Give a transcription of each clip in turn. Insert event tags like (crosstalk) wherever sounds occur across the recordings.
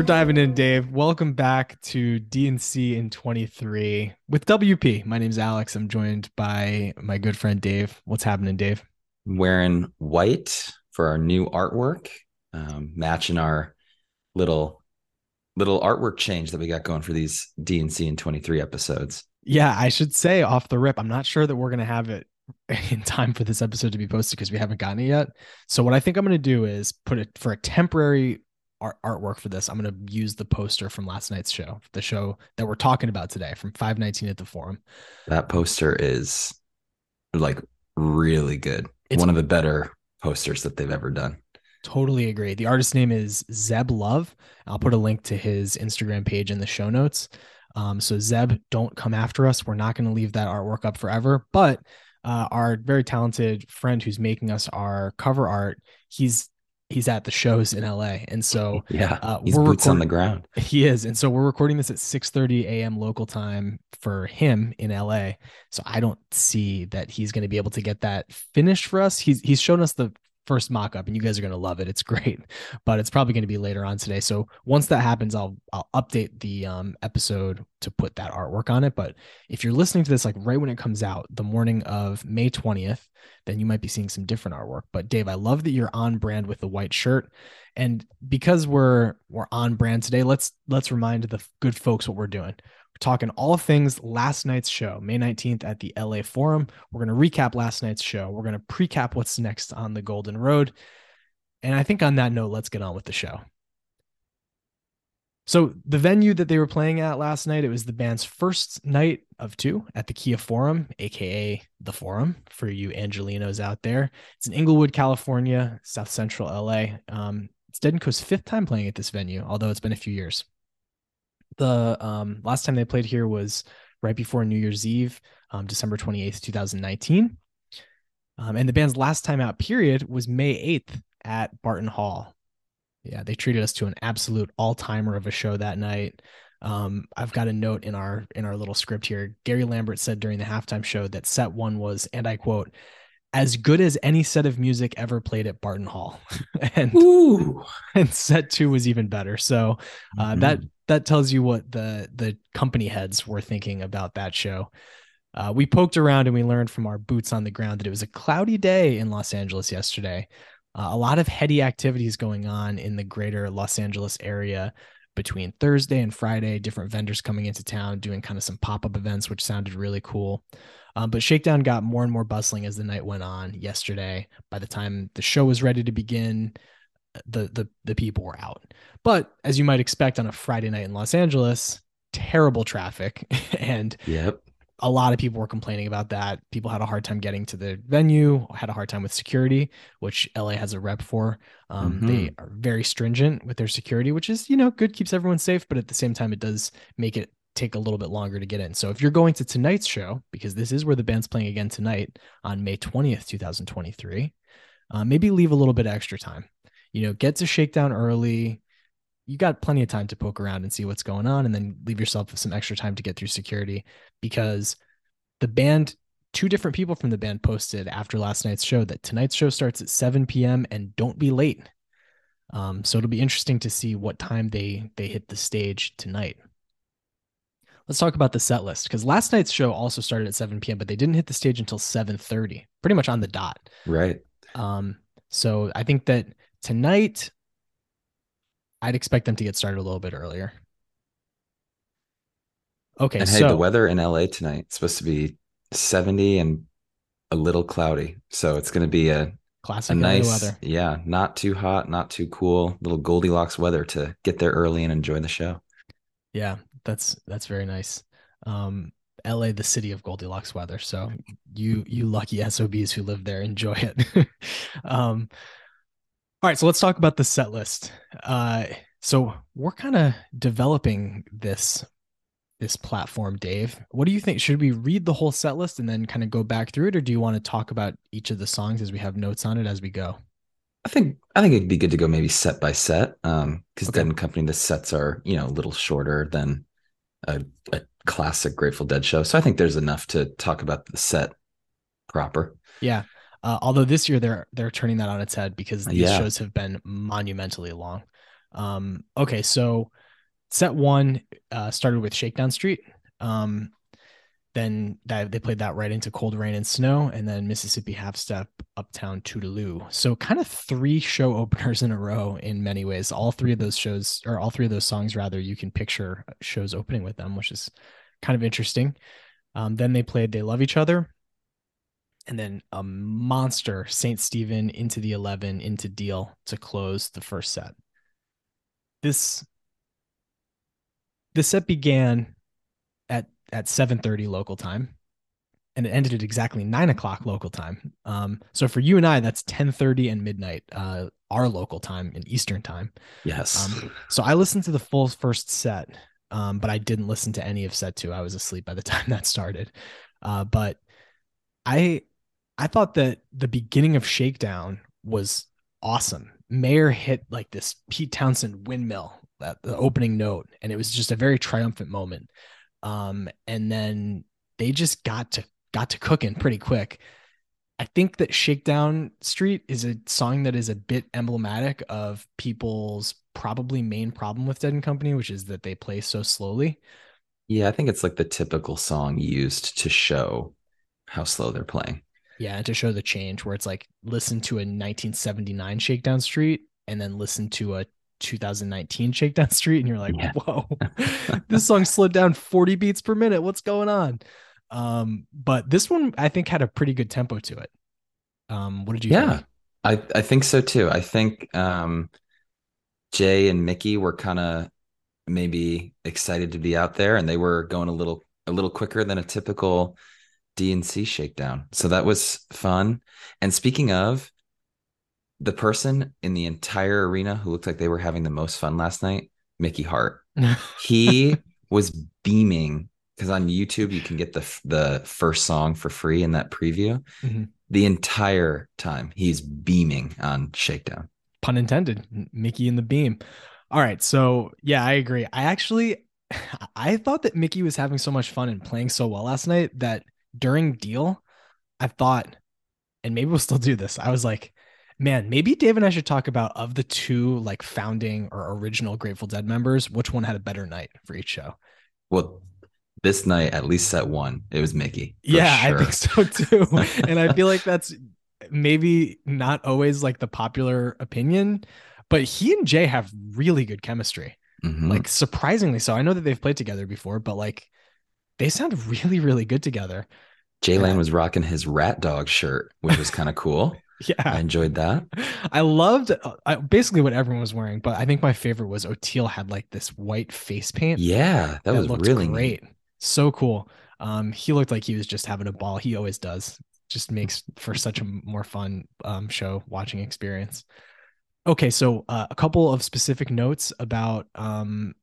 We're diving in, Dave. Welcome back to D&C in 23 with WP. My name's Alex. I'm joined by my good friend Dave. What's happening, Dave? wearing white for our new artwork, um, matching our little little artwork change that we got going for these D&C in 23 episodes. Yeah, I should say off the rip, I'm not sure that we're gonna have it (laughs) in time for this episode to be posted because we haven't gotten it yet. So what I think I'm gonna do is put it for a temporary art artwork for this. I'm gonna use the poster from last night's show, the show that we're talking about today from 519 at the forum. That poster is like really good. It's- One of the better posters that they've ever done. Totally agree. The artist name is Zeb Love. I'll put a link to his Instagram page in the show notes. Um, so Zeb, don't come after us. We're not going to leave that artwork up forever. But uh, our very talented friend who's making us our cover art, he's he's at the shows in LA, and so Yeah, Uh, he's boots on the ground. he is. And so we're recording this at 6:30 a.m. local time for him in LA. So I don't see that he's going to be able to get that finished for us. He's he's shown us the first mock-up and you guys are going to love it. It's great. But it's probably going to be later on today. So once that happens, I'll I'll update the um episode to put that artwork on it. But if you're listening to this like right when it comes out, the morning of May 20th, then you might be seeing some different artwork. But Dave, I love that you're on brand with the white shirt. And because we're we're on brand today, let's let's remind the good folks what we're doing. Talking all things last night's show, May 19th at the LA Forum. We're going to recap last night's show. We're going to precap what's next on the Golden Road. And I think on that note, let's get on with the show. So the venue that they were playing at last night, it was the band's first night of two at the Kia Forum, aka the Forum for you Angelinos out there. It's in Inglewood, California, South Central LA. Um, it's Co's fifth time playing at this venue, although it's been a few years. The um, last time they played here was right before New Year's Eve, um, December 28th, 2019. Um, and the band's last time out period was May 8th at Barton Hall. Yeah, they treated us to an absolute all-timer of a show that night. Um, I've got a note in our in our little script here. Gary Lambert said during the halftime show that set one was, and I quote, as good as any set of music ever played at Barton Hall. (laughs) and Ooh, and set two was even better. So uh, Mhm. that that tells you what the the company heads were thinking about that show. Uh, we poked around and we learned from our boots on the ground that it was a cloudy day in Los Angeles yesterday. Uh, a lot of heady activities going on in the greater Los Angeles area between Thursday and Friday. Different vendors coming into town doing kind of some pop up events, which sounded really cool. Um, but Shakedown got more and more bustling as the night went on yesterday. By the time the show was ready to begin, the the the people were out. But as you might expect on a Friday night in Los Angeles, terrible traffic (laughs) and yep. A lot of people were complaining about that. People had a hard time getting to the venue, had a hard time with security, which LA has a rep for. Um, They are very stringent with their security, which is, you know, good, keeps everyone safe, but at the same time, it does make it take a little bit longer to get in. So if you're going to tonight's show, because this is where the band's playing again tonight on May 20th, 2023, uh, maybe leave a little bit extra time. You know, get to Shakedown early. You got plenty of time to poke around and see what's going on, and then leave yourself some extra time to get through security because the band two different people from the band posted after last night's show that tonight's show starts at 7 p.m. and don't be late. Um, so it'll be interesting to see what time they they hit the stage tonight. Let's talk about the set list because last night's show also started at 7 p.m., but they didn't hit the stage until 7:30, pretty much on the dot. Right. Um, so I think that tonight I'd expect them to get started a little bit earlier. Okay, And hey, so the weather in LA tonight is supposed to be 70 and a little cloudy. So it's going to be a, a classic LA nice, weather. yeah, not too hot, not too cool, little Goldilocks weather to get there early and enjoy the show. Yeah, that's that's very nice. Um, LA, the city of Goldilocks weather. So you you lucky SOBs who live there, enjoy it. (laughs) um, all right, so let's talk about the set list. Uh, so we're kind of developing this this platform, Dave. What do you think? Should we read the whole set list and then kind of go back through it, or do you want to talk about each of the songs as we have notes on it as we go? I think I think it'd be good to go maybe set by set. Um, because Okay. Dead and Company, the sets are, you know, a little shorter than a, a classic Grateful Dead show. So I think there's enough to talk about the set proper. Yeah. Uh, although this year they're they're turning that on its head because these Yeah. shows have been monumentally long. Um, okay, so set one uh, started with Shakedown Street. Um, then that, they played that right into Cold Rain and Snow, and then Mississippi Half Step, Uptown Toodeloo. So kind of three show (laughs) openers in a row in many ways. All three of those shows, or all three of those songs, rather, you can picture shows opening with them, which is kind of interesting. Um, then they played They Love Each Other, and then a monster Saint Stephen into the 11 into Deal to close the first set. This the set began at at 7:30 local time, and it ended at exactly nine o'clock local time. Um, so for you and I, that's 10:30 and midnight, uh, our local time in Eastern time. Yes. Um, so I listened to the full first set, um, but I didn't listen to any of set two. I was asleep by the (laughs) time that started. Uh, but I I thought that the beginning of Shakedown was awesome. Mayer hit like this Pete Townshend windmill at the opening note, and it was just a very triumphant moment. Um, and then they just got to got to cooking pretty quick. I think that Shakedown Street is a song that is a bit emblematic of people's probably main problem with Dead and Company, which is that they play so slowly. Yeah, I think it's like the typical song used to show how slow they're playing. Yeah, and to show the change where it's like listen to a 1979 Shakedown Street and then listen to a 2019 Shakedown Street, and you're like, yeah. whoa, (laughs) this song slowed down 40 beats per minute. What's going on? Um, but this one I think had a pretty good tempo to it. Um, what did you yeah, think? I, I think so too. I think um Jay and Mickey were kind of maybe excited to be out there and they were going a little a little quicker than a typical DNC shakedown. So that was fun. And speaking of, the person in the entire arena who looked like they were having the most fun last night, Mickey Hart. (laughs) he was beaming because on YouTube you can get the the first song for free in that preview. Mm-hmm. The entire time he's beaming on Shakedown. Pun intended. Mickey in the beam. All right, so yeah, I agree. I actually (sighs) I thought that Mickey was having so much fun and playing so well last night that during deal, I thought, and maybe we'll still do this. I was like, man, maybe Dave and I should talk about of the two like founding or original Grateful Dead members, which one had a better night for each show? Well, this night, at least set one, it was Mickey. Yeah, sure. I think so too. (laughs) and I feel like that's maybe not always like the popular opinion, but he and Jay have really good chemistry. Mm-hmm. Like surprisingly so. I know that they've played together before, but like they sound really, really good together. Jay Lane was rocking his RatDog shirt, which was kind of cool. (laughs) Yeah, I enjoyed that. I loved uh, basically what everyone was wearing, but I think my favorite was Oteil had like this white face paint. Yeah, that, that was really great. Neat. So cool. Um, he looked like he was just having a ball. He always does. Just makes for such a more fun um, show watching experience. Okay, so uh, a couple of specific notes about um,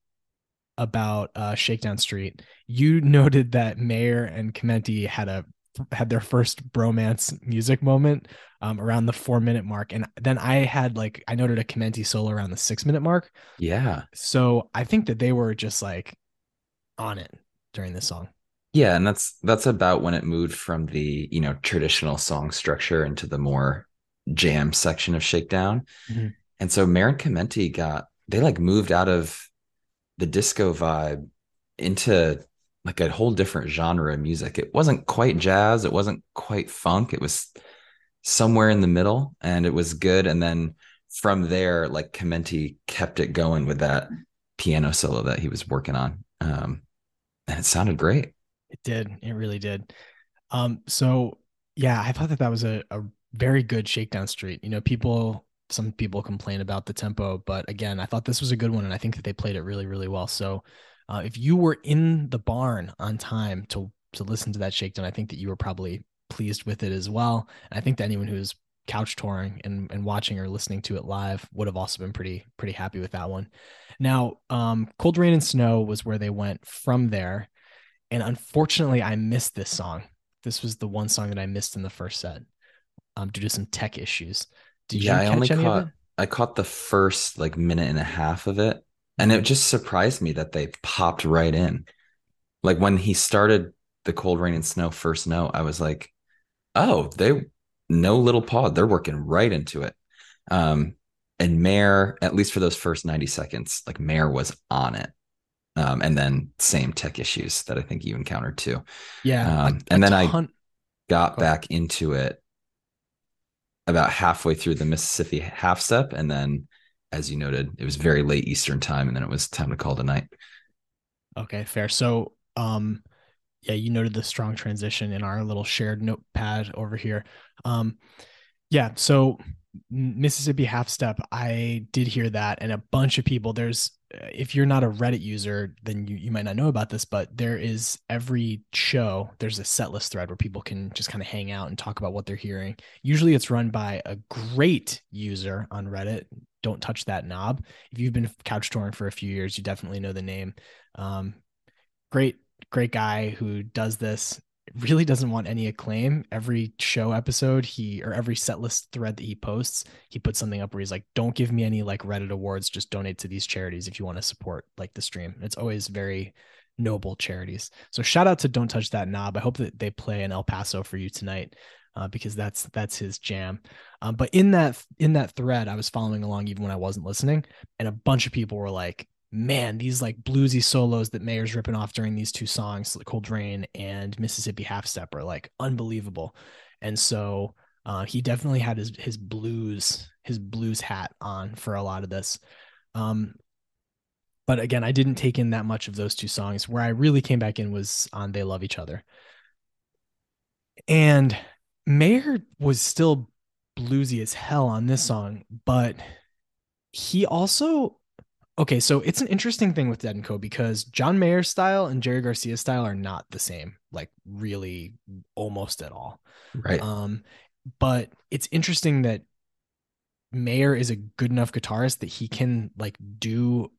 about uh, Shakedown Street. You (laughs) noted that Mayer and Chimenti had a had their first bromance music moment um, around the four minute mark. And then I had like, I noted a Chimenti solo around the six minute mark. Yeah. So I think that they were just like on it during this song. Yeah. And that's, that's about when it moved from the, you know, traditional song structure into the more jam section of Shakedown. Mm-hmm. And so Marin Chimenti got, they like moved out of the disco vibe into like a whole different genre of music. It wasn't quite jazz, it wasn't quite funk, it was somewhere in the middle and it was good and then from there like Chimenti kept it going with that piano solo that he was working on. Um and it sounded great. It did. It really did. Um so yeah, I thought that that was a, a very good shakedown street. You know, people some people complain about the tempo, but again, I thought this was a good one and I think that they played it really really well. So uh, if you were in the barn on time to to listen to that shakedown, I think that you were probably pleased with it as well. And I think that anyone who's couch touring and, and watching or listening to it live would have also been pretty pretty happy with that one. Now, um, Cold Rain and Snow was where they went from there, and unfortunately, I missed this song. This was the one song that I missed in the first set, um, due to some tech issues. Did yeah, I only caught I caught the first like minute and a half of it, and it just surprised me that they popped right in. Like when he started the cold rain and snow first note, I was like, oh, they no little pod. They're working right into it. Um, and Mayer, at least for those first 90 seconds, like Mayer was on it. Um, and then same tech issues that I think you encountered too. Yeah. Um, and then ton- I got back into it about halfway through the Mississippi half step. And then, as you noted, it was very late Eastern time. And then it was time to call tonight. Okay, fair. So, um, yeah, you noted the strong transition in our little shared notepad over here. Um, yeah, so Mississippi half step, I did hear that, and a bunch of people. There's, if you're not a Reddit user, then you, you might not know about this, but there is every show, there's a set list thread where people can just kind of hang out and talk about what they're hearing. Usually it's run by a great user on Reddit. Don't touch that knob. If you've been couch touring for a few years, you definitely know the name. Um, great, great guy who does this really doesn't want any acclaim. Every show episode, he or every set list thread that he posts, he puts something up where he's like, "Don't give me any like Reddit awards. Just donate to these charities if you want to support like the stream." It's always very noble charities. So shout out to Don't Touch That Knob. I hope that they play in El Paso for you tonight. Uh, because that's that's his jam. Um, but in that in that thread, I was following along even when I wasn't listening, and a bunch of people were like, man, these like bluesy solos that Mayer's ripping off during these two songs, Cold Rain and Mississippi Half Step, are like unbelievable. And so uh, he definitely had his his blues his blues hat on for a lot of this. Um, but again, I didn't take in that much of those two songs. Where I really came back in was on "They Love Each Other," and Mayer was still bluesy as hell on this song, but he also okay, so it's an interesting thing with Dead and Co because John Mayer's style and Jerry Garcia's style are not the same, like really almost at all. Right. Um, but it's interesting that Mayer is a good enough guitarist that he can like do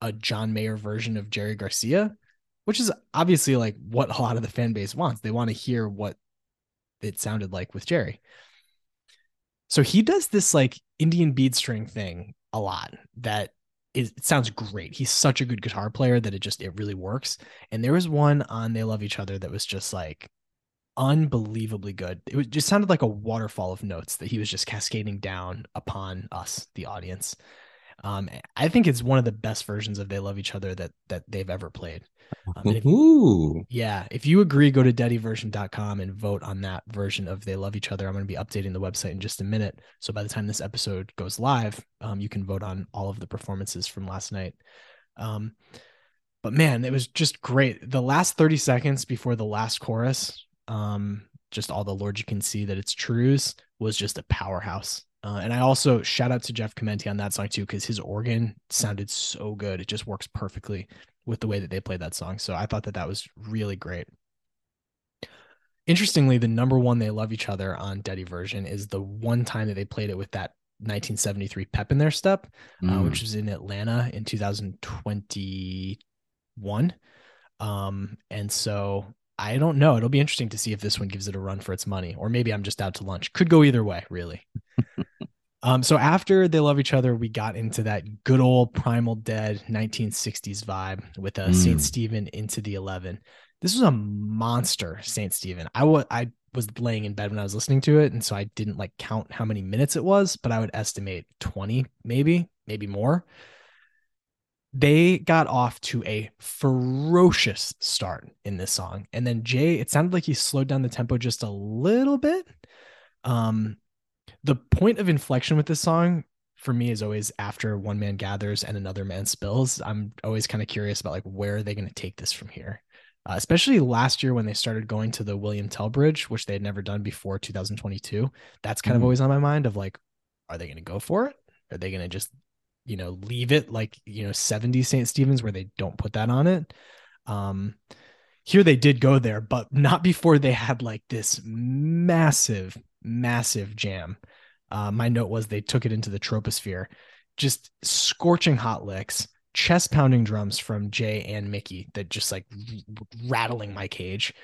a John Mayer version of Jerry Garcia, which is obviously like what a lot of the fan base wants. They want to hear what it sounded like with Jerry. So he does this like Indian bead string thing a lot that it sounds great. He's such a good guitar player that it just it really works. And there was one on They Love Each Other that was just like unbelievably good. It was just sounded like a waterfall of notes that he was just cascading down upon us, the audience. Um, I think it's one of the best versions of "They Love Each Other" that that they've ever played. Um, if, (laughs) yeah, if you agree, go to deadyversion.com and vote on that version of "They Love Each Other." I'm going to be updating the website in just a minute, so by the time this episode goes live, um, you can vote on all of the performances from last night. Um, but man, it was just great. The last 30 seconds before the last chorus, um, just all the Lord you can see that it's trues was just a powerhouse. Uh, and I also shout out to Jeff Chimenti on that song too, because his organ sounded so good. It just works perfectly with the way that they played that song. So I thought that that was really great. Interestingly, the number one they love each other on Deadyversion is the one time that they played it with that 1973 pep in their step, uh, mm. uh, which was in Atlanta in 2021. Um, and so I don't know. It'll be interesting to see if this one gives it a run for its money, or maybe I'm just out to lunch. Could go either way, really. (laughs) um, so after they love each other, we got into that good old Primal Dead 1960s vibe with a uh, mm. Saint Stephen into the 11. This was a monster Saint Stephen. I was I was laying in bed when I was listening to it, and so I didn't like count how many minutes it was, but I would estimate 20, maybe, maybe more they got off to a ferocious start in this song. And then Jay, it sounded like he slowed down the tempo just a little bit. Um, the point of inflection with this song for me is always after one man gathers and another man spills. I'm always kind of curious about like where are they going to take this from here? Uh, especially last year when they started going to the William Tell Bridge, which they had never done before 2022. That's kind mm. of always on my mind of like, are they going to go for it? Are they going to just you know leave it like you know 70 St. Stephen's where they don't put that on it. Um, here they did go there, but not before they had like this massive, massive jam. Uh, my note was they took it into the troposphere, just scorching hot licks, chest pounding drums from Jay and Mickey that just like rattling my cage.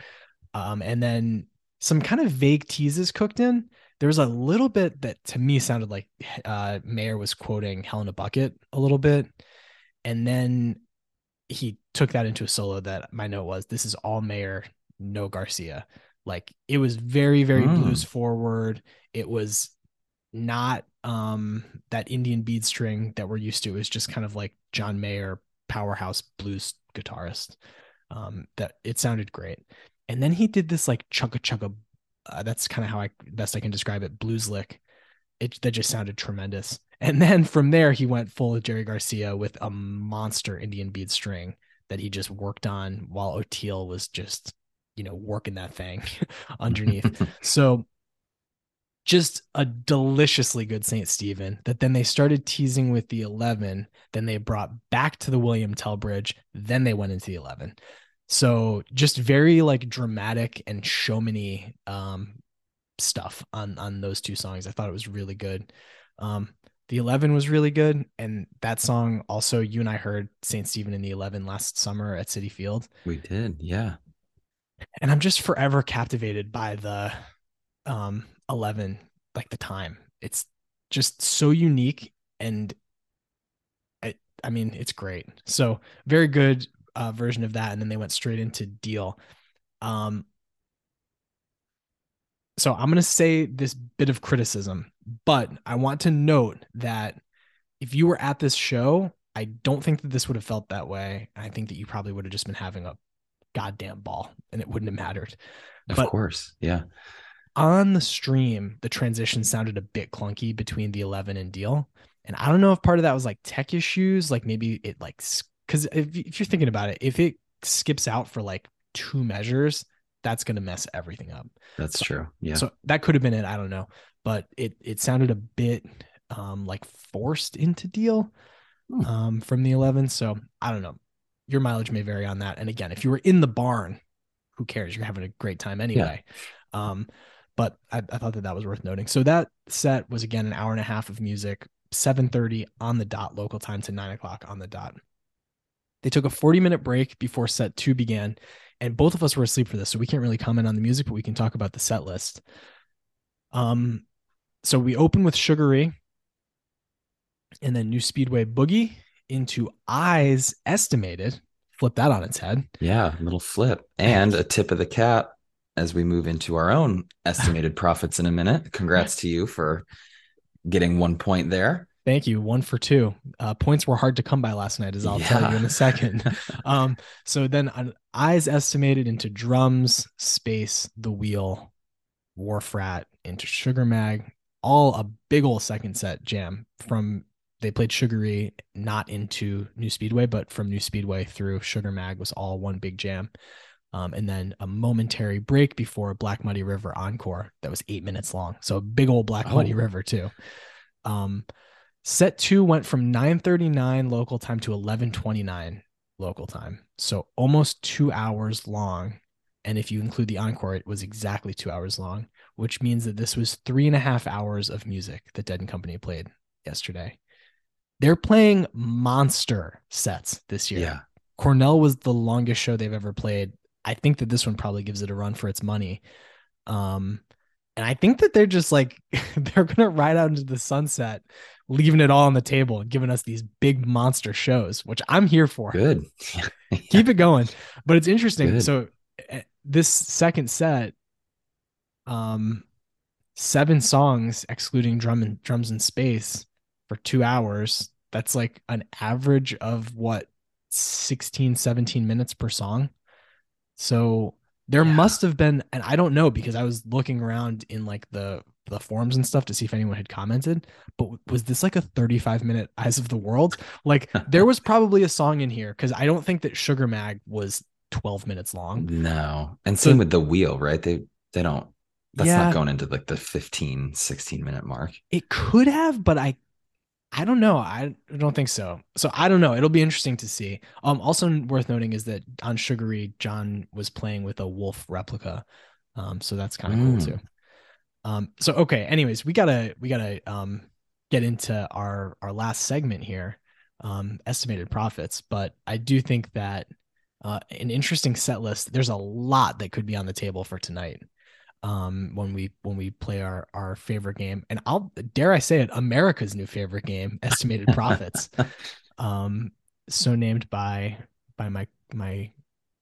Um, and then some kind of vague teases cooked in there was a little bit that to me sounded like uh, Mayer was quoting Hell in a Bucket a little bit, and then he took that into a solo. That my note was, "This is all Mayer, no Garcia." Like it was very, very mm. blues forward. It was not um that Indian bead string that we're used to. It was just kind of like John Mayer powerhouse blues guitarist. Um, that it sounded great. And then he did this like chugga chugga. Uh, that's kind of how I best I can describe it. Blues lick. It that just sounded tremendous. And then from there he went full of Jerry Garcia with a monster Indian bead string that he just worked on while Oteil was just you know working that thing (laughs) underneath. (laughs) so just a deliciously good St. Stephen that then they started teasing with the 11, then they brought back to the William Tell Bridge, then they went into the 11. So just very like dramatic and showmany um, stuff on on those two songs. I thought it was really good. Um, the 11 was really good and that song also you and I heard St. Stephen in the 11 last summer at Citi Field. We did. Yeah. And I'm just forever captivated by the um 11 like the time. It's just so unique and I, I mean it's great. So very good uh, version of that and then they went straight into deal. Um so i'm going to say this bit of criticism but i want to note that if you were at this show i don't think that this would have felt that way. I think that you probably would have just been having a goddamn ball and it wouldn't have mattered. Of but course yeah on the stream, the transition sounded a bit clunky between the 11 and deal. And I don't know if part of that was like tech issues, like maybe it like, because if, if you're thinking about it, if it skips out for like two measures, that's going to mess everything up. That's so, true. Yeah. So that could have been it. I don't know. But it, it sounded a bit um, like forced into deal hmm. um, from the 11. So I don't know. Your mileage may vary on that. And again, if you were in the barn, who cares? You're having a great time anyway. Yeah. Um, but I, I thought that that was worth noting. So that set was again an hour and a half of music, 7:30 on the dot local time to nine o'clock on the dot. They took a 40 minute break before set two began, and both of us were asleep for this, so we can't really comment on the music, but we can talk about the set list. Um, so we open with Sugaree, and then New Speedway Boogie into Eyes Estimated. Flip that on its head. Yeah, little flip and a tip of the cap as we move into our own estimated prophets in a minute. Congrats to you for getting one point there. Thank you. One for two. Uh, points were hard to come by last night, as I'll yeah. tell you in a second. (laughs) um, so then uh, eyes estimated into drums, space, the wheel, Wharf Rat into Sugar Mag, all a big old second set jam from they played Sugaree not into New Speedway, but from New Speedway through Sugar Mag was all one big jam um, and then a momentary break before Black Muddy River encore that was eight minutes long. So a big old Black oh. Muddy River too. Um, set two went from 9:39 local time to 11:29 local time, so almost two hours long. And if you include the encore, it was exactly two hours long, which means that this was three and a half hours of music that Dead and Company played yesterday. They're playing monster sets this year. Yeah. Cornell was the longest show they've ever played I think that this one probably gives it a run for its money. Um, and I think that they're just like (laughs) they're gonna ride out into the sunset, leaving it all on the table and giving us these big monster shows, which I'm here for. Good. (laughs) Keep it going. But it's interesting. Good. So eh, this second set, um, seven songs excluding drum and drums in space for two hours. That's like an average of what 16, 17 minutes per song. So there yeah. must have been, and I don't know because I was looking around in like the the forums and stuff to see if anyone had commented. But was this like a 35 minute Eyes of the World? Like (laughs) there was probably a song in here because I don't think that Sugar Mag was 12 minutes long. No. And same so, with the wheel, right? They they don't that's yeah, not going into like the 15, 16 minute mark. It could have, but I I don't know. I don't think so. So I don't know. It'll be interesting to see. Um, also worth noting is that on Sugaree, John was playing with a wolf replica. Um, so that's kind of mm. cool too. Um, so okay. Anyways, we gotta we gotta um get into our our last segment here, um, estimated prophets. But I do think that uh, an interesting set list. There's a lot that could be on the table for tonight um, when we when we play our our favorite game, and I'll dare I say it, America's new favorite game, estimated prophets, (laughs) um, so named by by my my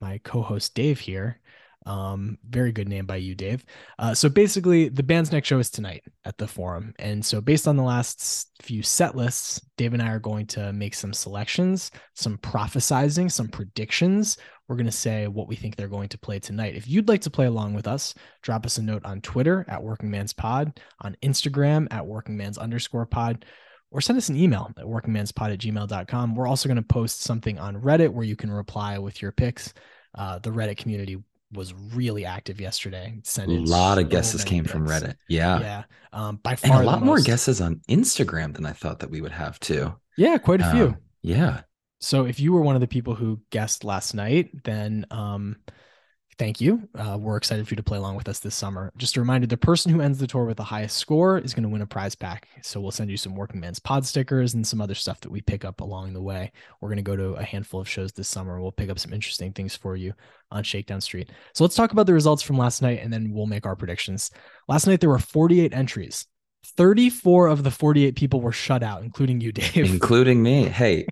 my co-host Dave here. Um, very good name by you, Dave. Uh, so basically, the band's next show is tonight at the Forum, and so based on the last few set lists, Dave and I are going to make some selections, some prophesizing, some predictions. We're going to say what we think they're going to play tonight. If you'd like to play along with us, drop us a note on Twitter at Workingman's Pod, on Instagram at Workingman's underscore Pod or send us an email at workingmanspod at gmail.com. We're also going to post something on Reddit where you can reply with your picks. Uh, the Reddit community was really active yesterday. Sent a lot of guesses came picks. from Reddit. Yeah. Yeah. Um, by far, and a lot more guesses on Instagram than I thought that we would have too. Yeah, quite a um, few. Yeah. So if you were one of the people who guessed last night, then um, thank you. Uh, we're excited for you to play along with us this summer. Just a reminder the person who ends the tour with the highest score is going to win a prize pack. So we'll send you some Workingman's Pod stickers and some other stuff that we pick up along the way. We're going to go to a handful of shows this summer. We'll pick up some interesting things for you on Shakedown Street. So let's talk about the results from last night and then we'll make our predictions. Last night, there were 48 entries. 34 of the 48 people were shut out, including you, Dave. Including me. (laughs) Hey,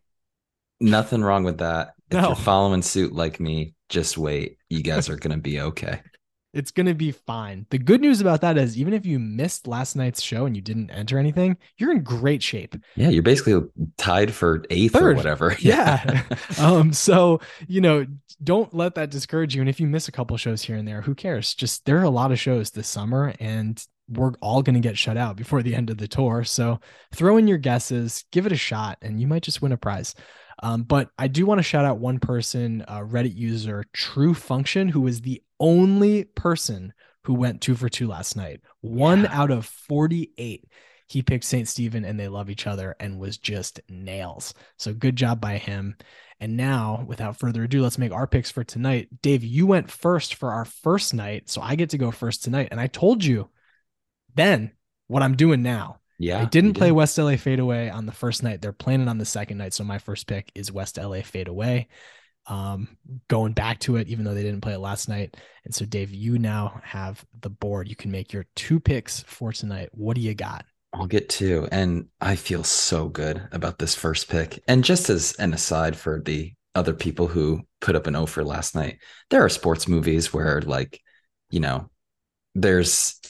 nothing wrong with that. If no. you're following suit like me, just wait. You guys are going to be okay. (laughs) It's going to be fine. The good news about that is even if you missed last night's show and you didn't enter anything, you're in great shape. Yeah, you're basically tied for eighth Third. or whatever. (laughs) Yeah. (laughs) um so, you know, don't let that discourage you and if you miss a couple shows here and there, who cares? Just there are a lot of shows this summer and we're all going to get shut out before the end of the tour. So, throw in your guesses, give it a shot and you might just win a prize. Um, but I do want to shout out one person, uh, Reddit user True Function, who was the only person who went two for two last night. One yeah. out of 48. He picked St. Stephen and they love each other and was just nails. So good job by him. And now, without further ado, let's make our picks for tonight. Dave, you went first for our first night. So I get to go first tonight. And I told you then what I'm doing now. Yeah. They didn't play did. West LA Fade Away on the first night. They're planning on the second night. So my first pick is West LA Fade Away. Um, going back to it, even though they didn't play it last night. And so, Dave, you now have the board. You can make your two picks for tonight. What do you got? I'll get two. And I feel so good about this first pick. And just as an aside for the other people who put up an offer last night, there are sports movies where, like, you know, there's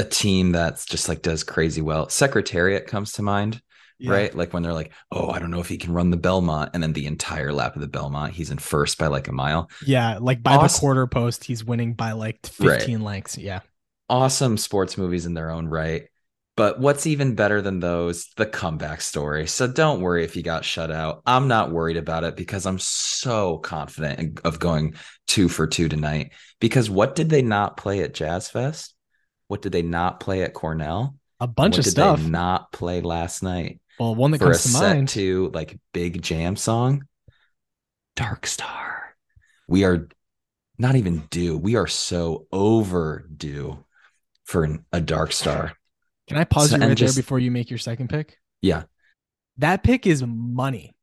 a team that's just like does crazy well. Secretariat comes to mind, yeah. right? Like when they're like, "Oh, I don't know if he can run the Belmont," and then the entire lap of the Belmont, he's in first by like a mile. Yeah, like by awesome. the quarter post, he's winning by like fifteen right. lengths. Yeah, awesome sports movies in their own right. But what's even better than those? The comeback story. So don't worry if you got shut out. I'm not worried about it because I'm so confident of going two for two tonight. Because what did they not play at Jazz Fest? What did they not play at Cornell? A bunch of stuff. not play last night. Well, one that for comes a to set mind to like big jam song. Dark Star. We are not even due. We are so overdue for an, a Dark Star. Can I pause so, you right just, there before you make your second pick? Yeah. That pick is money.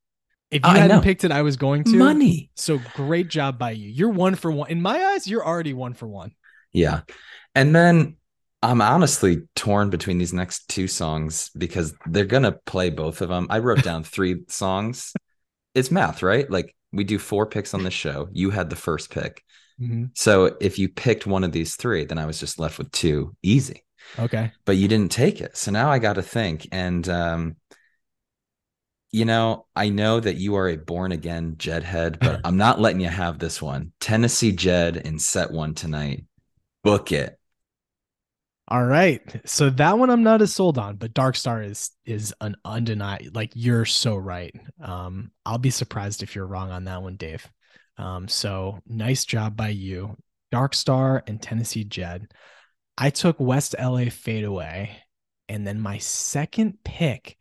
If you I hadn't know. picked it, I was going to. Money. So great job by you. You're one for one. In my eyes, you're already one for one. Yeah. And then I'm honestly torn between these next two songs because they're gonna play both of them. I wrote down (laughs) three songs. It's math, right? Like we do four picks on the (laughs) show. You had the first pick. Mm-hmm. So if you picked one of these three, then I was just left with two. Easy. Okay. But you didn't take it. So now I got to think. And um, you know, I know that you are a born again Jed head, but (laughs) I'm not letting you have this one. Tennessee Jed in set one tonight. Book it. All right. So that one I'm not as sold on, but Dark Star is is an undeniable like you're so right. Um I'll be surprised if you're wrong on that one, Dave. Um so nice job by you. Dark Star and Tennessee Jed. I took West LA Fade Away and then my second pick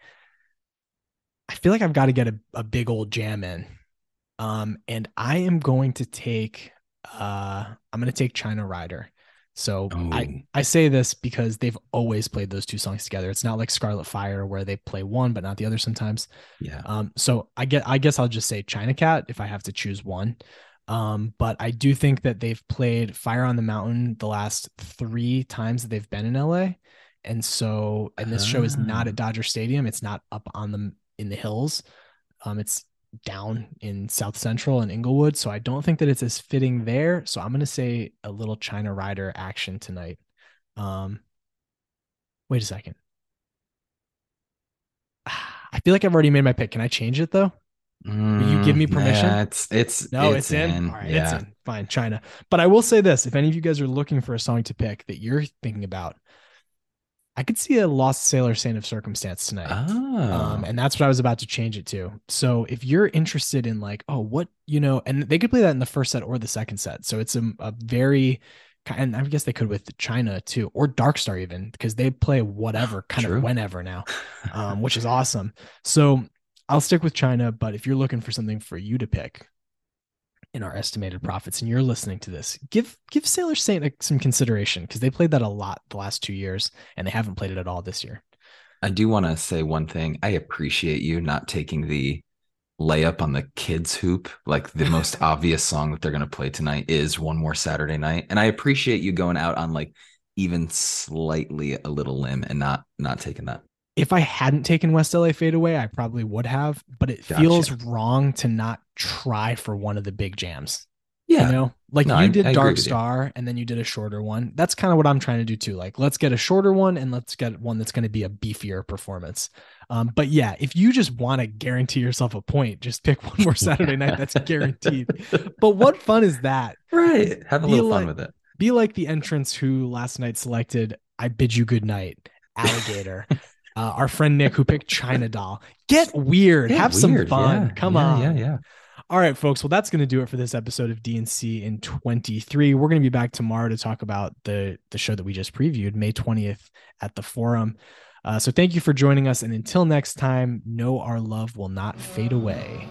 I feel like I've got to get a, a big old jam in. Um and I am going to take uh I'm going to take China Rider. So I I say this because they've always played those two songs together. It's not like Scarlet Fire where they play one but not the other sometimes. Yeah. Um. So I get I guess I'll just say China Cat if I have to choose one. Um. But I do think that they've played Fire on the Mountain the last three times that they've been in LA, and so and this show is not at ah. Dodger Stadium. It's not up on the in the hills. Um. It's down in South Central and Inglewood. So I don't think that it's as fitting there. So I'm gonna say a little China Rider action tonight. Um, wait a second. (sighs) I feel like I've already made my pick. Can I change it though? Will you give me Mm, permission? Yeah, it's it's No, it's, in. All right, yeah. it's in. Fine, China. But I will say this: if any of you guys are looking for a song to pick that you're thinking about, I could see a Lost Sailor Saint of Circumstance tonight. Oh, Um, and that's what I was about to change it to. So if you're interested in like, oh, what you know, and they could play that in the first set or the second set. So it's a, a very and I guess they could with China too, or Darkstar even, because they play whatever (gasps) kind True. of whenever now, um, which is (laughs) awesome. So I'll stick with China, but if you're looking for something for you to pick in our estimated prophets and you're listening to this, give give Sailor Saint some consideration because they played that a lot the last two years and they haven't played it at all this year. I do want to say one thing. I appreciate you not taking the layup on the kids hoop. Like the most (laughs) obvious song that they're going to play tonight is One More Saturday Night. And I appreciate you going out on like even slightly a little limb and not not taking that. If I hadn't taken West LA Fade Away, I probably would have, but it Gotcha. feels wrong to not try for one of the big jams. Yeah. You know, like No, you did I agree Dark. Star and then you did a shorter one. That's kind of what I'm trying to do too. Like, let's get a shorter one and let's get one that's going to be a beefier performance. Um, but yeah, if you just want to guarantee yourself a point, just pick one more Saturday night. That's (laughs) guaranteed. But what fun is that? Right. Have a Be little like- fun with it. Be like the entrance who last night selected I Bid You Good Night, (laughs) Alligator. Uh, our friend Nick who picked China Doll. Get weird. Yeah, Have some fun. Yeah, Come yeah, on. Yeah, yeah. All right, folks. Well, that's going to do it for this episode of D&C in 23. We're going to be back tomorrow to talk about the the show that we just previewed, May 20th at the Forum. Uh, so thank you for joining us, and until next time, know our love will not fade away.